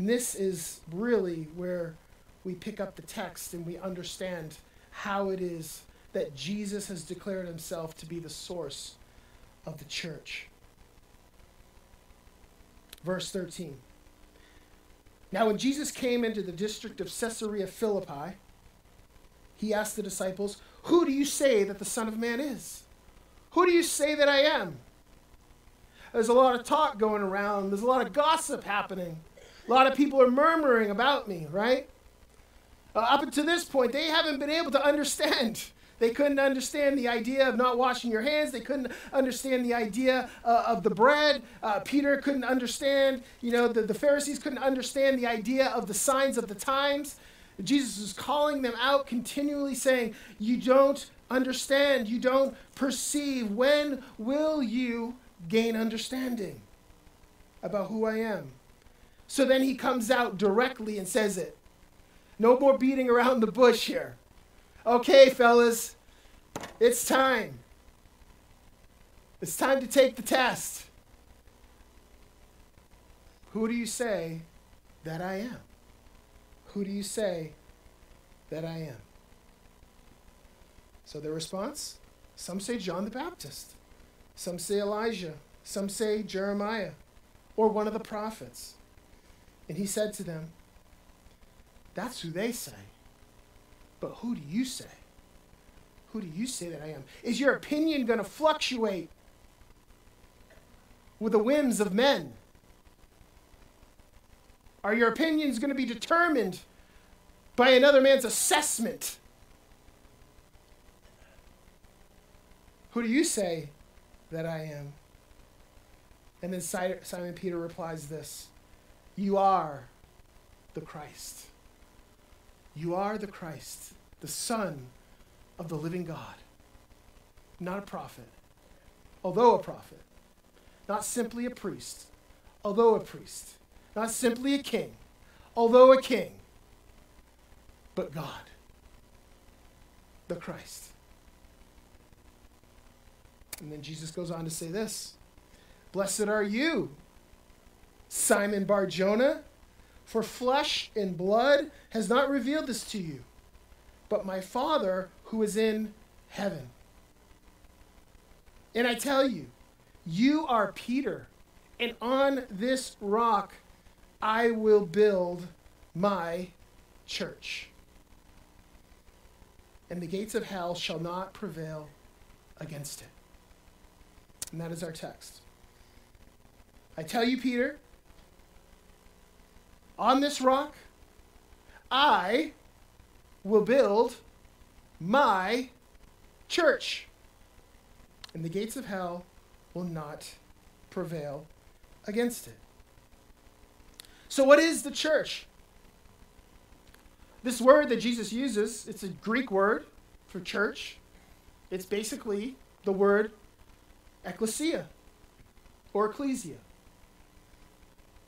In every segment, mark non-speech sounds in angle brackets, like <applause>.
And this is really where we pick up the text and we understand how it is that Jesus has declared himself to be the source of the church. Verse 13. Now, when Jesus came into the district of Caesarea Philippi, he asked the disciples, Who do you say that the Son of Man is? Who do you say that I am? There's a lot of talk going around, there's a lot of gossip happening. A lot of people are murmuring about me, right? Uh, up until this point, they haven't been able to understand. They couldn't understand the idea of not washing your hands. They couldn't understand the idea uh, of the bread. Uh, Peter couldn't understand, you know, the, the Pharisees couldn't understand the idea of the signs of the times. Jesus is calling them out continually, saying, You don't understand. You don't perceive. When will you gain understanding about who I am? So then he comes out directly and says it. No more beating around the bush here. Okay, fellas, it's time. It's time to take the test. Who do you say that I am? Who do you say that I am? So the response some say John the Baptist, some say Elijah, some say Jeremiah, or one of the prophets. And he said to them, that's who they say. But who do you say? Who do you say that I am? Is your opinion going to fluctuate with the whims of men? Are your opinions going to be determined by another man's assessment? Who do you say that I am? And then Simon Peter replies this You are the Christ. You are the Christ, the Son of the living God. Not a prophet, although a prophet. Not simply a priest, although a priest. Not simply a king, although a king. But God, the Christ. And then Jesus goes on to say this Blessed are you, Simon Bar Jonah. For flesh and blood has not revealed this to you, but my Father who is in heaven. And I tell you, you are Peter, and on this rock I will build my church. And the gates of hell shall not prevail against it. And that is our text. I tell you, Peter, on this rock, I will build my church, and the gates of hell will not prevail against it. So, what is the church? This word that Jesus uses, it's a Greek word for church. It's basically the word ecclesia or ecclesia.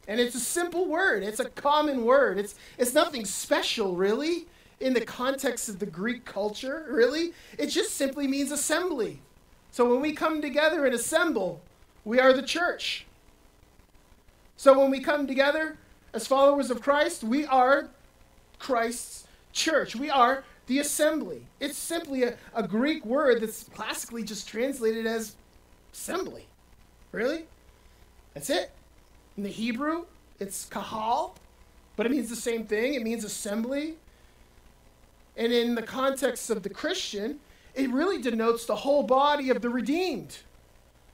And it's a simple word, it's a common word. It's, it's nothing special, really, in the context of the Greek culture, really. It just simply means assembly. So when we come together and assemble, we are the church. So when we come together as followers of Christ, we are Christ's church. We are the assembly. It's simply a, a Greek word that's classically just translated as assembly. Really? That's it. In the Hebrew, it's kahal, but it means the same thing. It means assembly. And in the context of the Christian, it really denotes the whole body of the redeemed.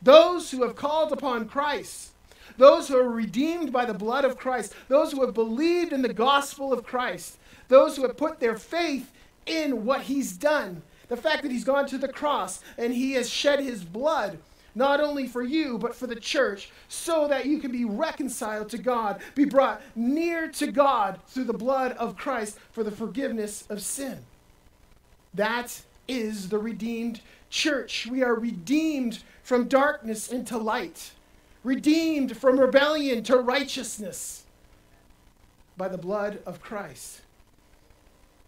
Those who have called upon Christ, those who are redeemed by the blood of Christ, those who have believed in the gospel of Christ, those who have put their faith in what he's done, the fact that he's gone to the cross and he has shed his blood not only for you, but for the church, so that you can be reconciled to God, be brought near to God through the blood of Christ for the forgiveness of sin. That is the redeemed church. We are redeemed from darkness into light, redeemed from rebellion to righteousness by the blood of Christ.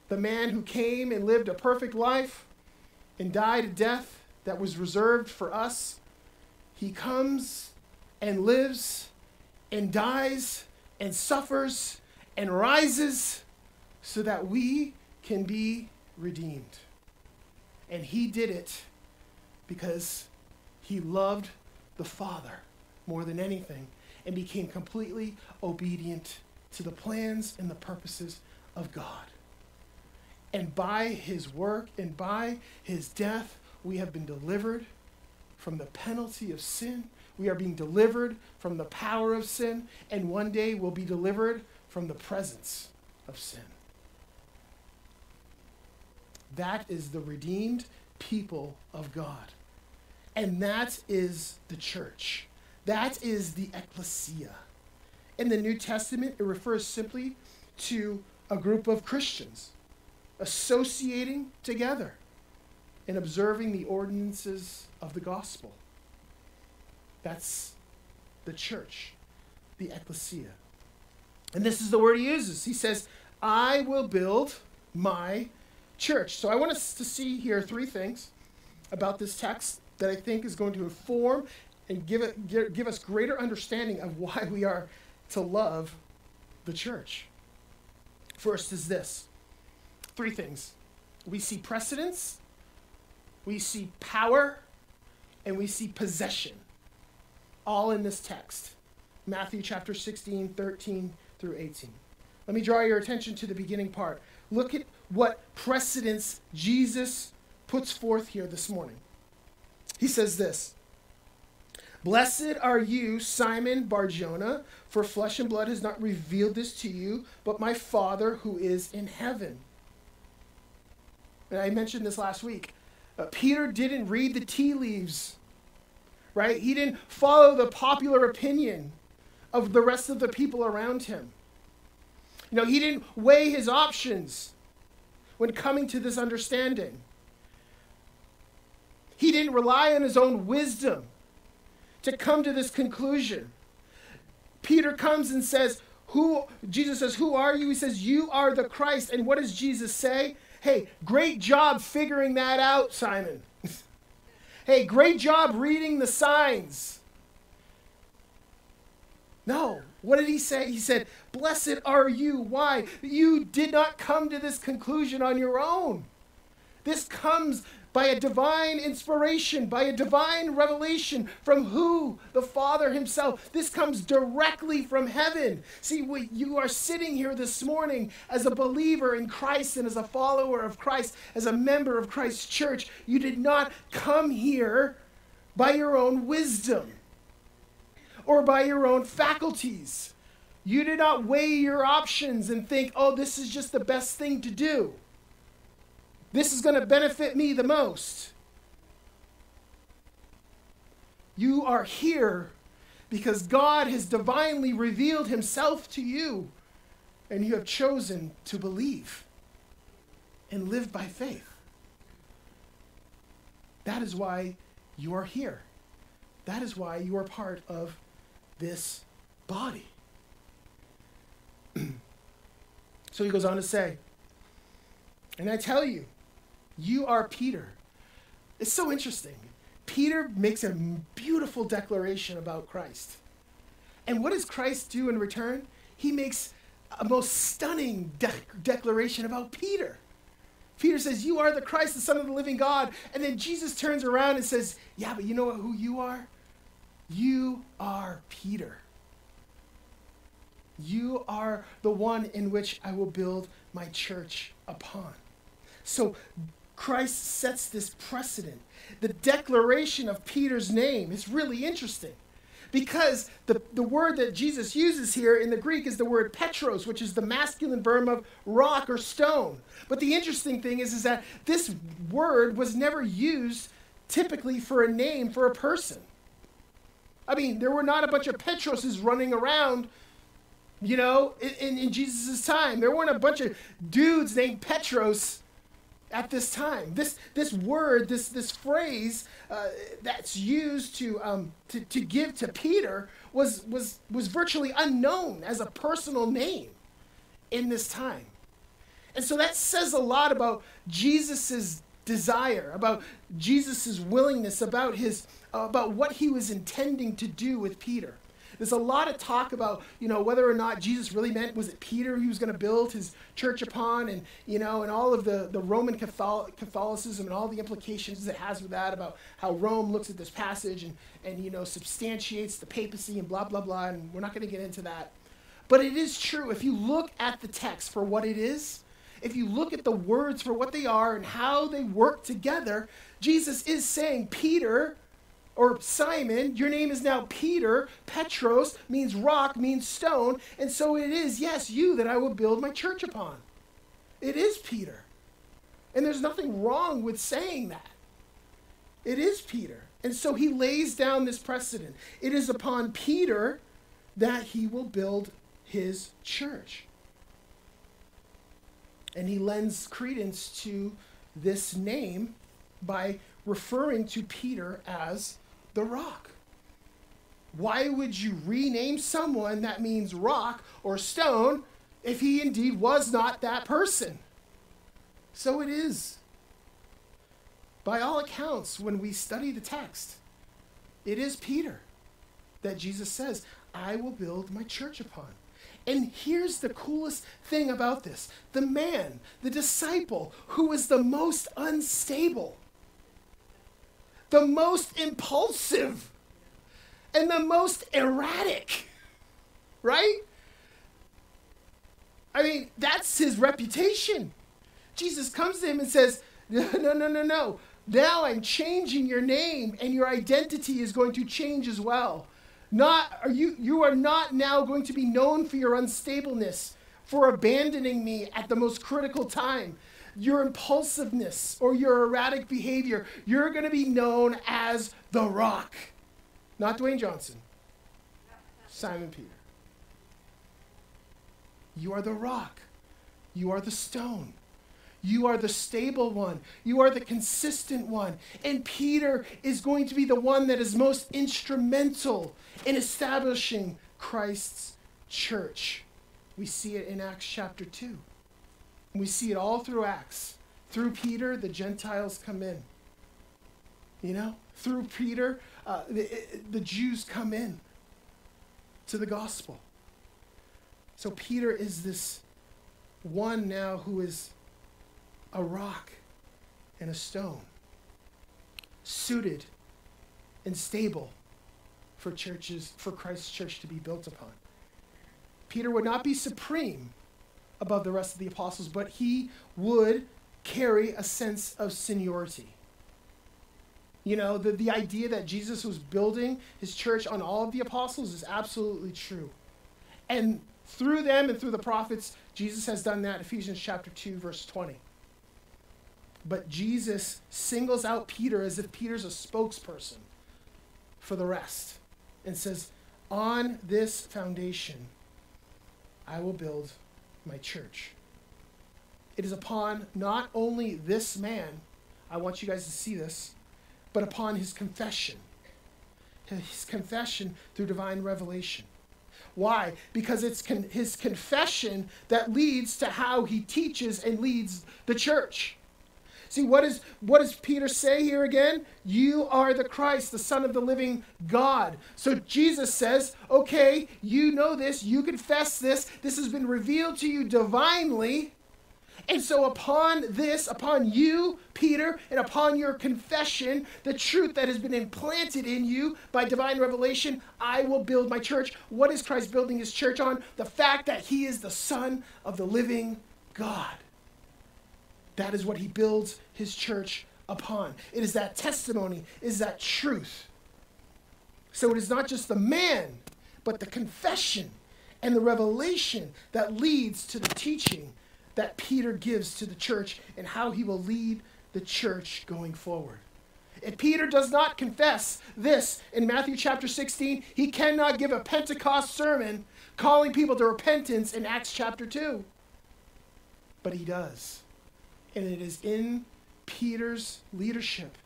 The man who came and lived a perfect life and died a death that was reserved for us he comes and lives and dies and suffers and rises so that we can be redeemed. And he did it because he loved the Father more than anything and became completely obedient to the plans and the purposes of God. And by his work and by his death, we have been delivered from the penalty of sin. We are being delivered from the power of sin, and one day we'll be delivered from the presence of sin. That is the redeemed people of God. And that is the church. That is the ecclesia. In the New Testament, it refers simply to a group of Christians associating together and observing the ordinances of the gospel. That's the church, the ecclesia. And this is the word he uses. He says, I will build my church. So I want us to see here three things about this text that I think is going to inform and give, it, give, give us greater understanding of why we are to love the church. First is this three things we see precedence, we see power, and we see possession, all in this text. Matthew chapter 16, 13 through 18. Let me draw your attention to the beginning part. Look at what precedence Jesus puts forth here this morning. He says this Blessed are you, Simon Barjona, for flesh and blood has not revealed this to you, but my Father who is in heaven. And I mentioned this last week. Uh, Peter didn't read the tea leaves, right? He didn't follow the popular opinion of the rest of the people around him. You know, he didn't weigh his options when coming to this understanding. He didn't rely on his own wisdom to come to this conclusion. Peter comes and says, Who Jesus says, Who are you? He says, You are the Christ. And what does Jesus say? Hey, great job figuring that out, Simon. <laughs> hey, great job reading the signs. No. What did he say? He said, Blessed are you. Why? You did not come to this conclusion on your own. This comes by a divine inspiration, by a divine revelation from who? The Father Himself. This comes directly from heaven. See, we, you are sitting here this morning as a believer in Christ and as a follower of Christ, as a member of Christ's church. You did not come here by your own wisdom or by your own faculties. You did not weigh your options and think, oh, this is just the best thing to do. This is going to benefit me the most. You are here because God has divinely revealed himself to you, and you have chosen to believe and live by faith. That is why you are here. That is why you are part of this body. <clears throat> so he goes on to say, and I tell you, you are Peter. It's so interesting. Peter makes a beautiful declaration about Christ. And what does Christ do in return? He makes a most stunning de- declaration about Peter. Peter says, You are the Christ, the Son of the living God. And then Jesus turns around and says, Yeah, but you know who you are? You are Peter. You are the one in which I will build my church upon. So Christ sets this precedent. The declaration of Peter's name is really interesting because the, the word that Jesus uses here in the Greek is the word petros, which is the masculine verb of rock or stone. But the interesting thing is, is that this word was never used typically for a name for a person. I mean, there were not a bunch of Petroses running around, you know, in, in, in Jesus' time. There weren't a bunch of dudes named Petros at this time. This, this word, this, this phrase uh, that's used to, um, to, to give to Peter was, was, was virtually unknown as a personal name in this time. And so that says a lot about Jesus' desire, about Jesus' willingness, about, his, uh, about what he was intending to do with Peter. There's a lot of talk about, you know, whether or not Jesus really meant, was it Peter he was going to build his church upon, and, you know, and all of the, the Roman Catholic, Catholicism and all the implications it has with that about how Rome looks at this passage and, and you know, substantiates the papacy and blah, blah, blah, and we're not going to get into that. But it is true, if you look at the text for what it is, if you look at the words for what they are and how they work together, Jesus is saying, Peter, or Simon, your name is now Peter. Petros means rock, means stone. And so it is, yes, you that I will build my church upon. It is Peter. And there's nothing wrong with saying that. It is Peter. And so he lays down this precedent. It is upon Peter that he will build his church. And he lends credence to this name by referring to Peter as the rock. Why would you rename someone that means rock or stone if he indeed was not that person? So it is. By all accounts, when we study the text, it is Peter that Jesus says, I will build my church upon. And here's the coolest thing about this the man, the disciple, who was the most unstable the most impulsive and the most erratic, right? I mean, that's his reputation. Jesus comes to him and says, <laughs> No, no, no, no, no. Now I'm changing your name, and your identity is going to change as well. Not are you you are not now going to be known for your unstableness, for abandoning me at the most critical time your impulsiveness or your erratic behavior, you're going to be known as the rock. Not Dwayne Johnson, Simon Peter. You are the rock. You are the stone. You are the stable one. You are the consistent one. And Peter is going to be the one that is most instrumental in establishing Christ's church. We see it in Acts chapter 2. We see it all through Acts. Through Peter, the Gentiles come in. You know, through Peter, uh, the, the Jews come in to the gospel. So Peter is this one now who is a rock and a stone, suited and stable for churches, for Christ's church to be built upon. Peter would not be supreme above the rest of the apostles, but he would carry a sense of seniority. You know, the, the idea that Jesus was building his church on all of the apostles is absolutely true. And through them and through the prophets, Jesus has done that. Ephesians chapter 2, verse 20. But Jesus singles out Peter as if Peter's a spokesperson for the rest and says, On this foundation, I will build my church. It is upon not only this man, I want you guys to see this, but upon his confession. His confession through divine revelation. Why? Because it's con- his confession that leads to how he teaches and leads the church. See, what, is, what does Peter say here again? You are the Christ, the Son of the living God. So Jesus says, okay, you know this, you confess this, this has been revealed to you divinely. And so, upon this, upon you, Peter, and upon your confession, the truth that has been implanted in you by divine revelation, I will build my church. What is Christ building his church on? The fact that he is the Son of the living God. That is what he builds his church upon. It is that testimony, is that truth. So it is not just the man, but the confession and the revelation that leads to the teaching that Peter gives to the church and how he will lead the church going forward. If Peter does not confess this in Matthew chapter 16, he cannot give a Pentecost sermon calling people to repentance in Acts chapter 2. But he does. And it is in Peter's leadership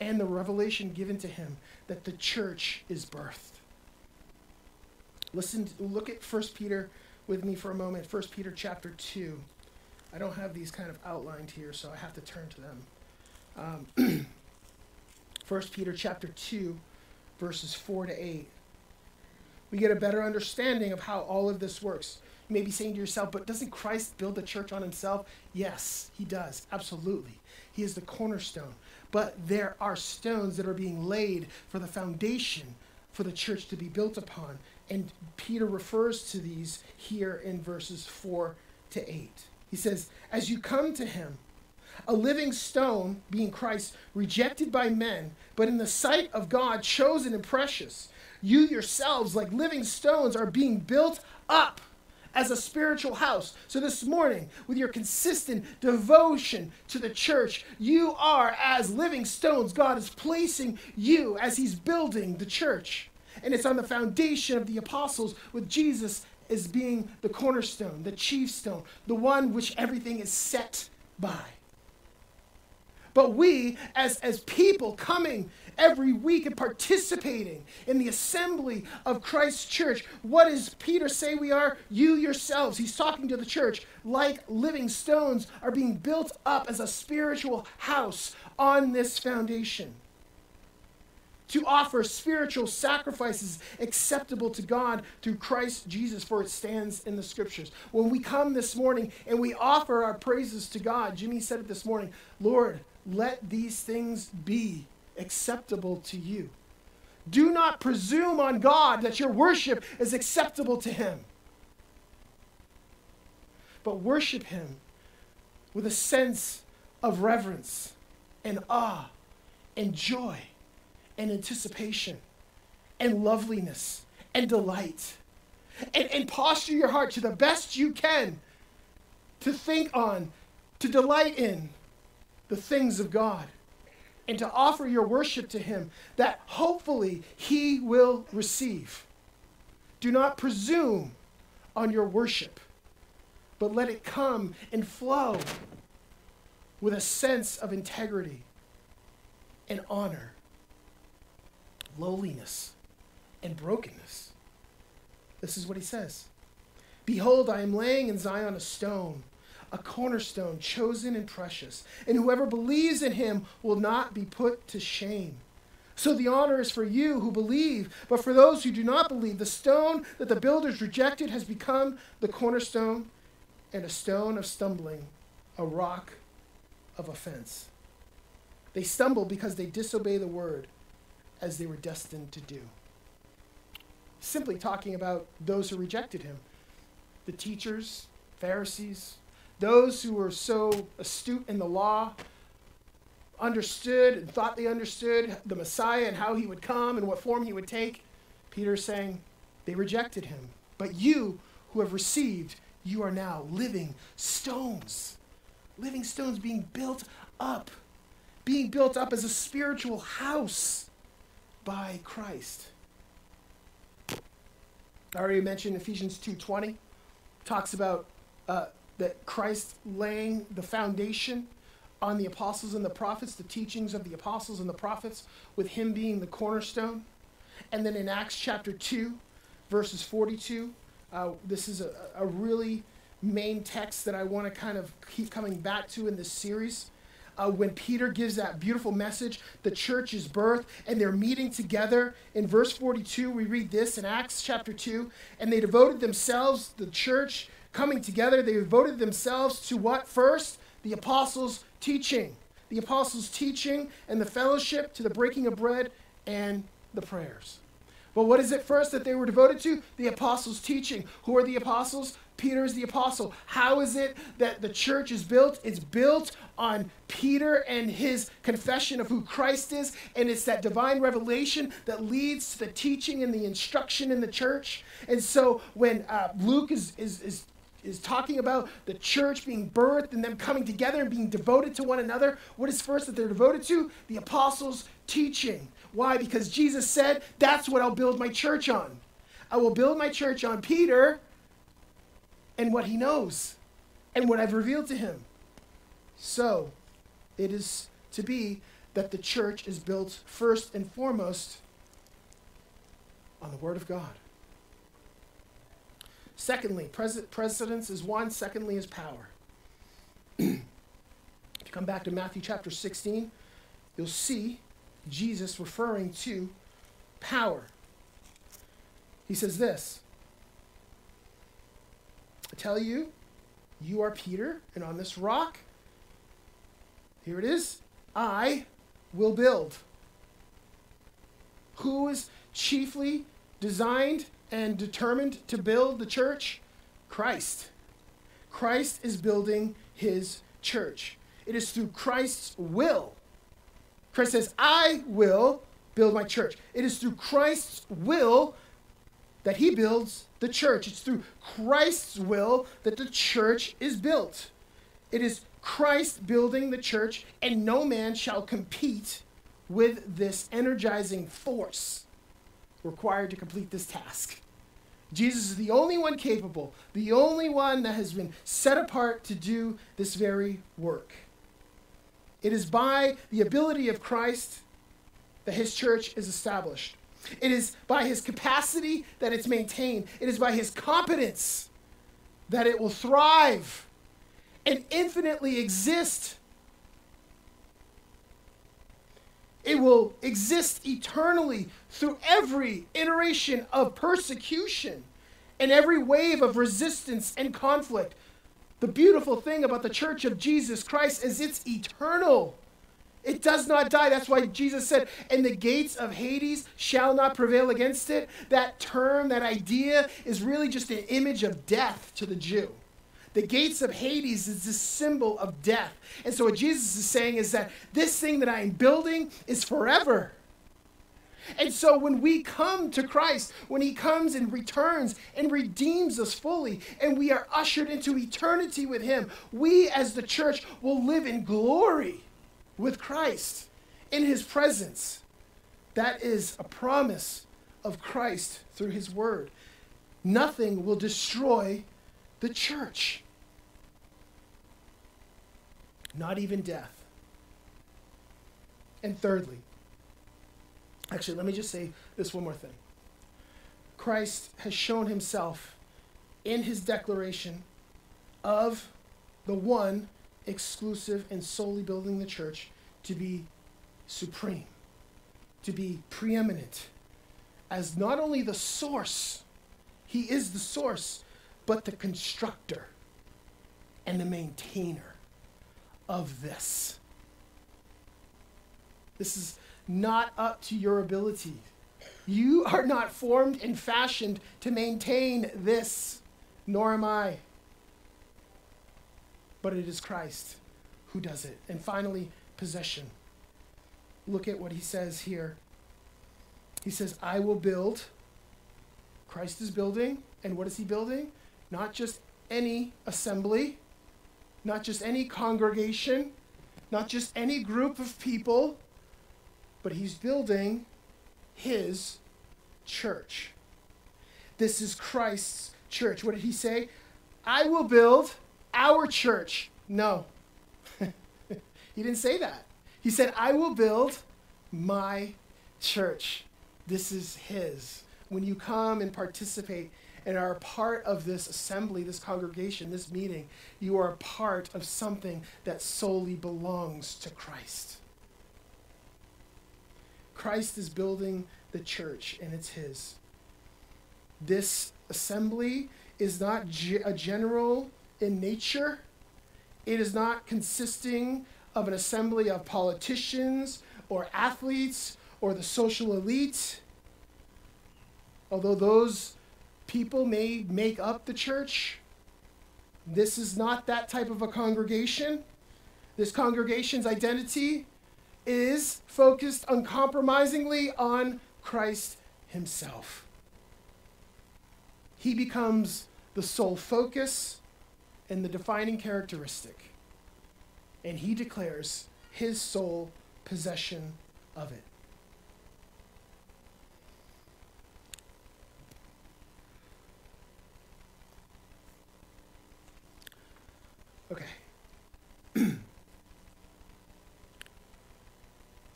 and the revelation given to him that the church is birthed. Listen, look at 1 Peter with me for a moment. 1 Peter chapter 2. I don't have these kind of outlined here, so I have to turn to them. Um, <clears throat> 1 Peter chapter 2, verses 4 to 8. we get a better understanding of how all of this works. May be saying to yourself, but doesn't Christ build the church on himself? Yes, he does. Absolutely. He is the cornerstone. But there are stones that are being laid for the foundation for the church to be built upon. And Peter refers to these here in verses 4 to 8. He says, As you come to him, a living stone, being Christ, rejected by men, but in the sight of God, chosen and precious, you yourselves, like living stones, are being built up as a spiritual house. So this morning, with your consistent devotion to the church, you are as living stones. God is placing you as He's building the church. And it's on the foundation of the apostles, with Jesus as being the cornerstone, the chief stone, the one which everything is set by. But we, as, as people coming every week and participating in the assembly of Christ's church, what does Peter say we are? You yourselves, he's talking to the church, like living stones, are being built up as a spiritual house on this foundation to offer spiritual sacrifices acceptable to God through Christ Jesus, for it stands in the scriptures. When we come this morning and we offer our praises to God, Jimmy said it this morning Lord, let these things be acceptable to you. Do not presume on God that your worship is acceptable to Him, but worship Him with a sense of reverence and awe and joy and anticipation and loveliness and delight. And, and posture your heart to the best you can to think on, to delight in the things of God, and to offer your worship to Him that hopefully He will receive. Do not presume on your worship, but let it come and flow with a sense of integrity and honor lowliness and brokenness. This is what he says Behold, I am laying in Zion a stone, a cornerstone, chosen and precious, and whoever believes in him will not be put to shame. So the honor is for you who believe, but for those who do not believe, the stone that the builders rejected has become the cornerstone and a stone of stumbling, a rock of offense. They stumble because they disobey the word as they were destined to do. Simply talking about those who rejected him the teachers, Pharisees, those who were so astute in the law, understood and thought they understood the Messiah and how he would come and what form he would take. Peter is saying they rejected him. But you who have received, you are now living stones. Living stones being built up, being built up as a spiritual house by Christ. I already mentioned Ephesians 2:20 talks about uh, that Christ laying the foundation on the apostles and the prophets, the teachings of the apostles and the prophets, with him being the cornerstone. And then in Acts chapter 2, verses 42, uh, this is a, a really main text that I want to kind of keep coming back to in this series uh, when Peter gives that beautiful message, the church is birth, and they're meeting together. In verse 42, we read this in Acts chapter 2, and they devoted themselves, the church coming together, they devoted themselves to what first? The apostles' teaching. The apostles' teaching and the fellowship, to the breaking of bread and the prayers. But what is it first that they were devoted to? The apostles' teaching. Who are the apostles? Peter is the apostle. How is it that the church is built? It's built on Peter and his confession of who Christ is, and it's that divine revelation that leads to the teaching and the instruction in the church. And so when uh, Luke is, is, is is talking about the church being birthed and them coming together and being devoted to one another. What is first that they're devoted to? The apostles' teaching. Why? Because Jesus said, That's what I'll build my church on. I will build my church on Peter and what he knows and what I've revealed to him. So it is to be that the church is built first and foremost on the Word of God. Secondly, pres- precedence is one, secondly, is power. <clears throat> if you come back to Matthew chapter 16, you'll see Jesus referring to power. He says this I tell you, you are Peter, and on this rock, here it is, I will build. Who is chiefly designed and determined to build the church? Christ. Christ is building his church. It is through Christ's will. Christ says, I will build my church. It is through Christ's will that he builds the church. It's through Christ's will that the church is built. It is Christ building the church, and no man shall compete with this energizing force required to complete this task. Jesus is the only one capable, the only one that has been set apart to do this very work. It is by the ability of Christ that his church is established. It is by his capacity that it's maintained. It is by his competence that it will thrive and infinitely exist. It will exist eternally through every iteration of persecution and every wave of resistance and conflict. The beautiful thing about the church of Jesus Christ is it's eternal. It does not die. That's why Jesus said, and the gates of Hades shall not prevail against it. That term, that idea, is really just an image of death to the Jew. The gates of Hades is the symbol of death. And so what Jesus is saying is that this thing that I am building is forever. And so when we come to Christ, when he comes and returns and redeems us fully, and we are ushered into eternity with him, we as the church will live in glory with Christ in his presence. That is a promise of Christ through his word. Nothing will destroy the church. Not even death. And thirdly, actually, let me just say this one more thing. Christ has shown himself in his declaration of the one exclusive and solely building the church to be supreme, to be preeminent, as not only the source, he is the source, but the constructor and the maintainer of this. This is not up to your ability. You are not formed and fashioned to maintain this, nor am I. But it is Christ who does it. And finally, possession. Look at what he says here. He says, I will build. Christ is building. And what is he building? Not just any assembly, not just any congregation, not just any group of people, but he's building his church. This is Christ's church. What did he say? I will build our church. No. <laughs> he didn't say that. He said, I will build my church. This is his. When you come and participate and are a part of this assembly, this congregation, this meeting, you are a part of something that solely belongs to Christ. Christ is building the church, and it's His. This assembly is not a general in nature, it is not consisting of an assembly of politicians or athletes or the social elite. Although those people may make up the church. This is not that type of a congregation. This congregation's identity is focused uncompromisingly on Christ Himself. He becomes the sole focus and the defining characteristic, and He declares His sole possession of it. Okay. <clears throat> I'm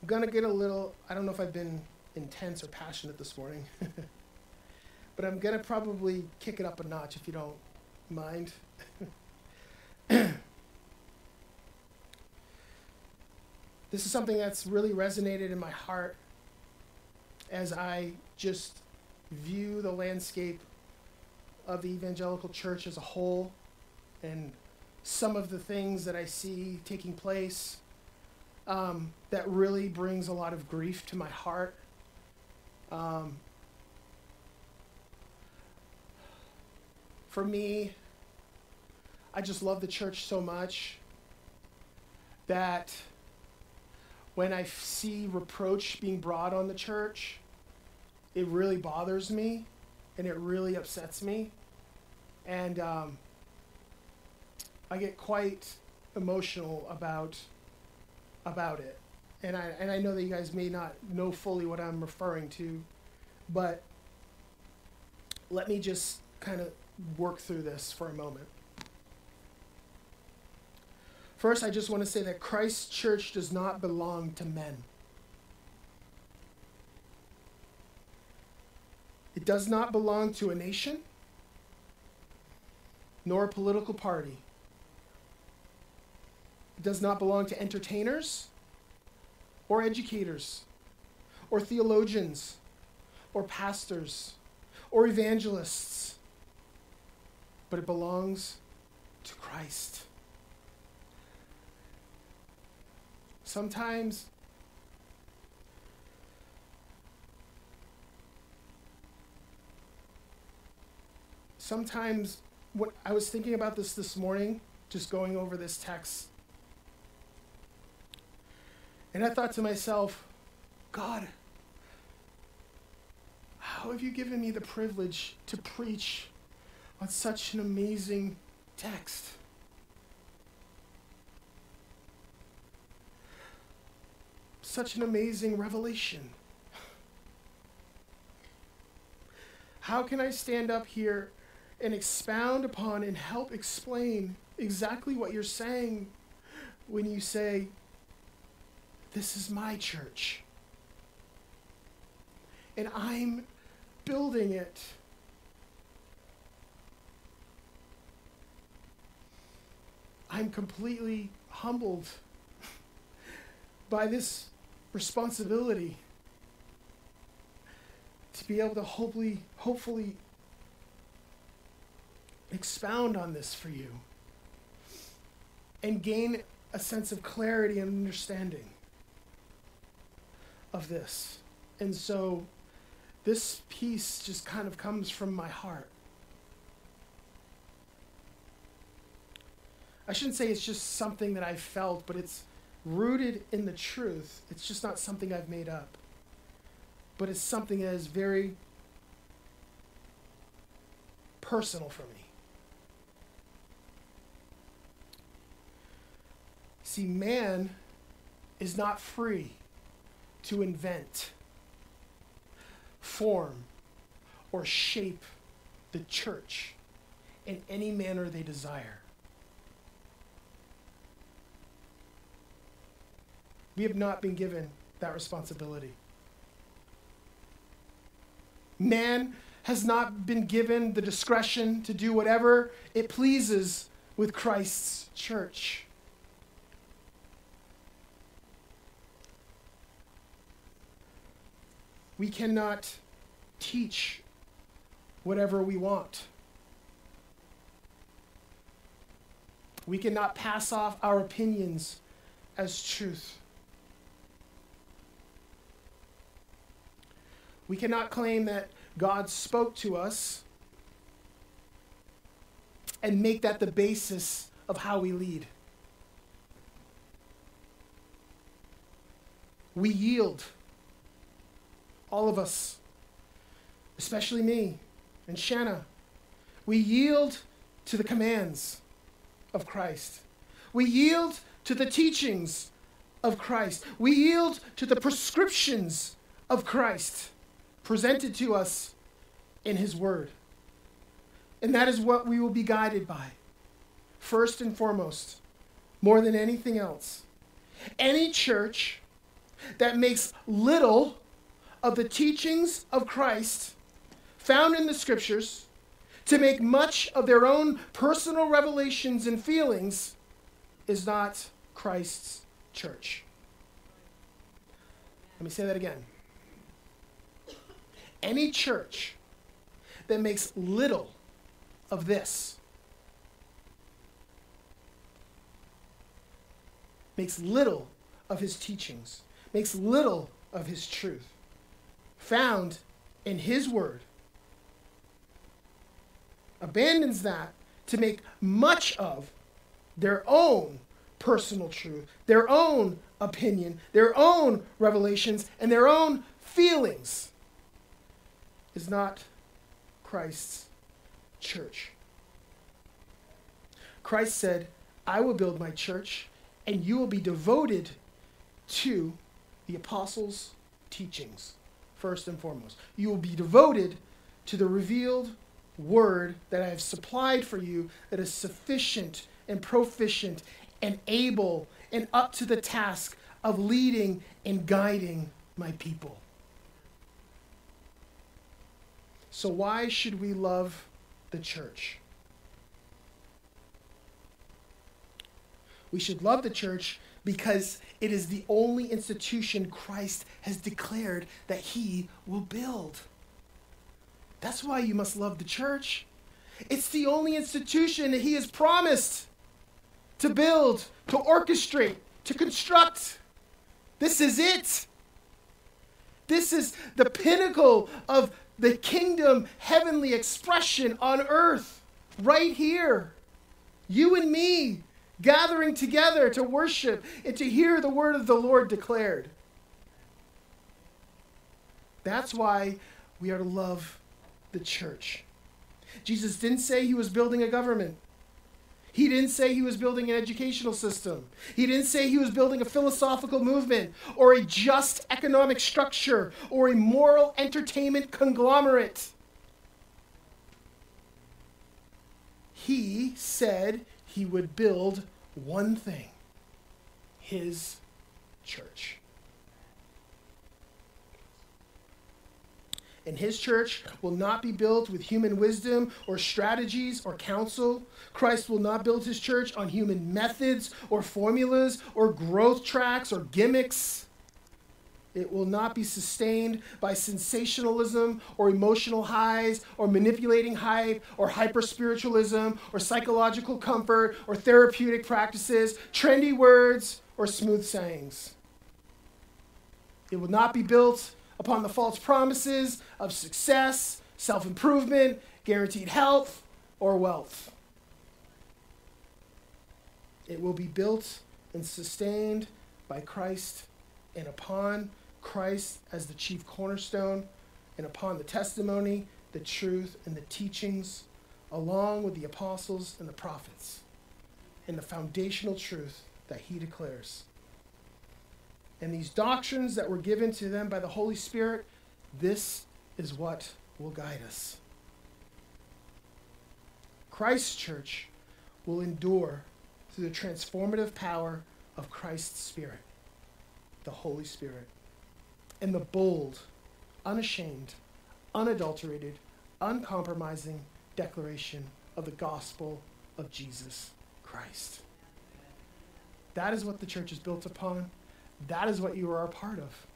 gonna get a little, I don't know if I've been intense or passionate this morning, <laughs> but I'm gonna probably kick it up a notch if you don't mind. <clears throat> this is something that's really resonated in my heart as I just view the landscape of the evangelical church as a whole and some of the things that I see taking place um, that really brings a lot of grief to my heart. Um, for me, I just love the church so much that when I see reproach being brought on the church, it really bothers me and it really upsets me. And um, I get quite emotional about about it. And I and I know that you guys may not know fully what I'm referring to, but let me just kind of work through this for a moment. First, I just want to say that Christ's church does not belong to men. It does not belong to a nation nor a political party. Does not belong to entertainers or educators or theologians or pastors or evangelists, but it belongs to Christ. Sometimes sometimes what I was thinking about this this morning, just going over this text and I thought to myself, God, how have you given me the privilege to preach on such an amazing text? Such an amazing revelation. How can I stand up here and expound upon and help explain exactly what you're saying when you say, this is my church. And I'm building it. I'm completely humbled <laughs> by this responsibility to be able to hopefully hopefully expound on this for you and gain a sense of clarity and understanding of this. And so this piece just kind of comes from my heart. I shouldn't say it's just something that I felt, but it's rooted in the truth. It's just not something I've made up. But it's something that is very personal for me. See, man is not free to invent, form, or shape the church in any manner they desire. We have not been given that responsibility. Man has not been given the discretion to do whatever it pleases with Christ's church. We cannot teach whatever we want. We cannot pass off our opinions as truth. We cannot claim that God spoke to us and make that the basis of how we lead. We yield all of us, especially me and Shanna, we yield to the commands of Christ. We yield to the teachings of Christ. We yield to the prescriptions of Christ presented to us in His Word. And that is what we will be guided by, first and foremost, more than anything else. Any church that makes little of the teachings of Christ found in the scriptures to make much of their own personal revelations and feelings is not Christ's church. Let me say that again. Any church that makes little of this. Makes little of his teachings, makes little of his truth, found in his word, abandons that to make much of their own personal truth, their own opinion, their own revelations, and their own feelings is not Christ's church. Christ said, I will build my church, and you will be devoted to the apostles' teachings, first and foremost. You will be devoted to the revealed word that I have supplied for you that is sufficient and proficient and able and up to the task of leading and guiding my people. So, why should we love the church? We should love the church because it is the only institution Christ has declared that he will build. That's why you must love the church. It's the only institution that he has promised to build, to orchestrate, to construct. This is it. This is the pinnacle of the kingdom heavenly expression on earth, right here. You and me gathering together to worship and to hear the word of the Lord declared. That's why we are to love the church. Jesus didn't say he was building a government. He didn't say he was building an educational system. He didn't say he was building a philosophical movement or a just economic structure or a moral entertainment conglomerate. He said he would build one thing his church. and his church will not be built with human wisdom or strategies or counsel. Christ will not build his church on human methods or formulas or growth tracks or gimmicks. It will not be sustained by sensationalism or emotional highs or manipulating hype or hyper spiritualism or psychological comfort or therapeutic practices, trendy words, or smooth sayings. It will not be built upon the false promises of success, self improvement, guaranteed health, or wealth. It will be built and sustained by Christ and upon Christ as the chief cornerstone and upon the testimony, the truth, and the teachings, along with the apostles and the prophets, and the foundational truth that he declares and these doctrines that were given to them by the Holy Spirit, this is what will guide us. Christ's church will endure through the transformative power of Christ's Spirit, the Holy Spirit, and the bold, unashamed, unadulterated, uncompromising declaration of the gospel of Jesus Christ. That is what the church is built upon. That is what you are a part of.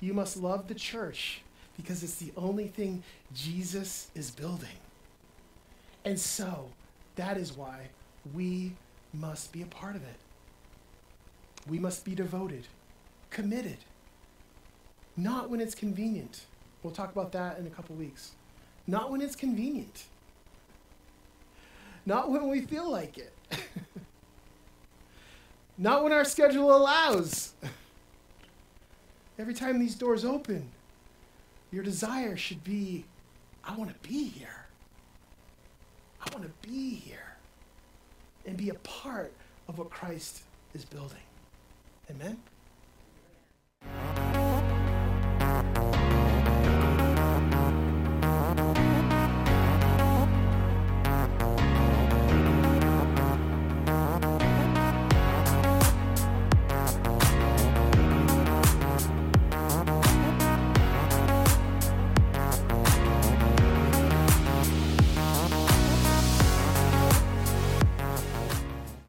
You must love the church because it's the only thing Jesus is building. And so, that is why we must be a part of it. We must be devoted, committed, not when it's convenient. We'll talk about that in a couple weeks. Not when it's convenient, not when we feel like it. <laughs> Not when our schedule allows. Every time these doors open, your desire should be I want to be here. I want to be here and be a part of what Christ is building. Amen?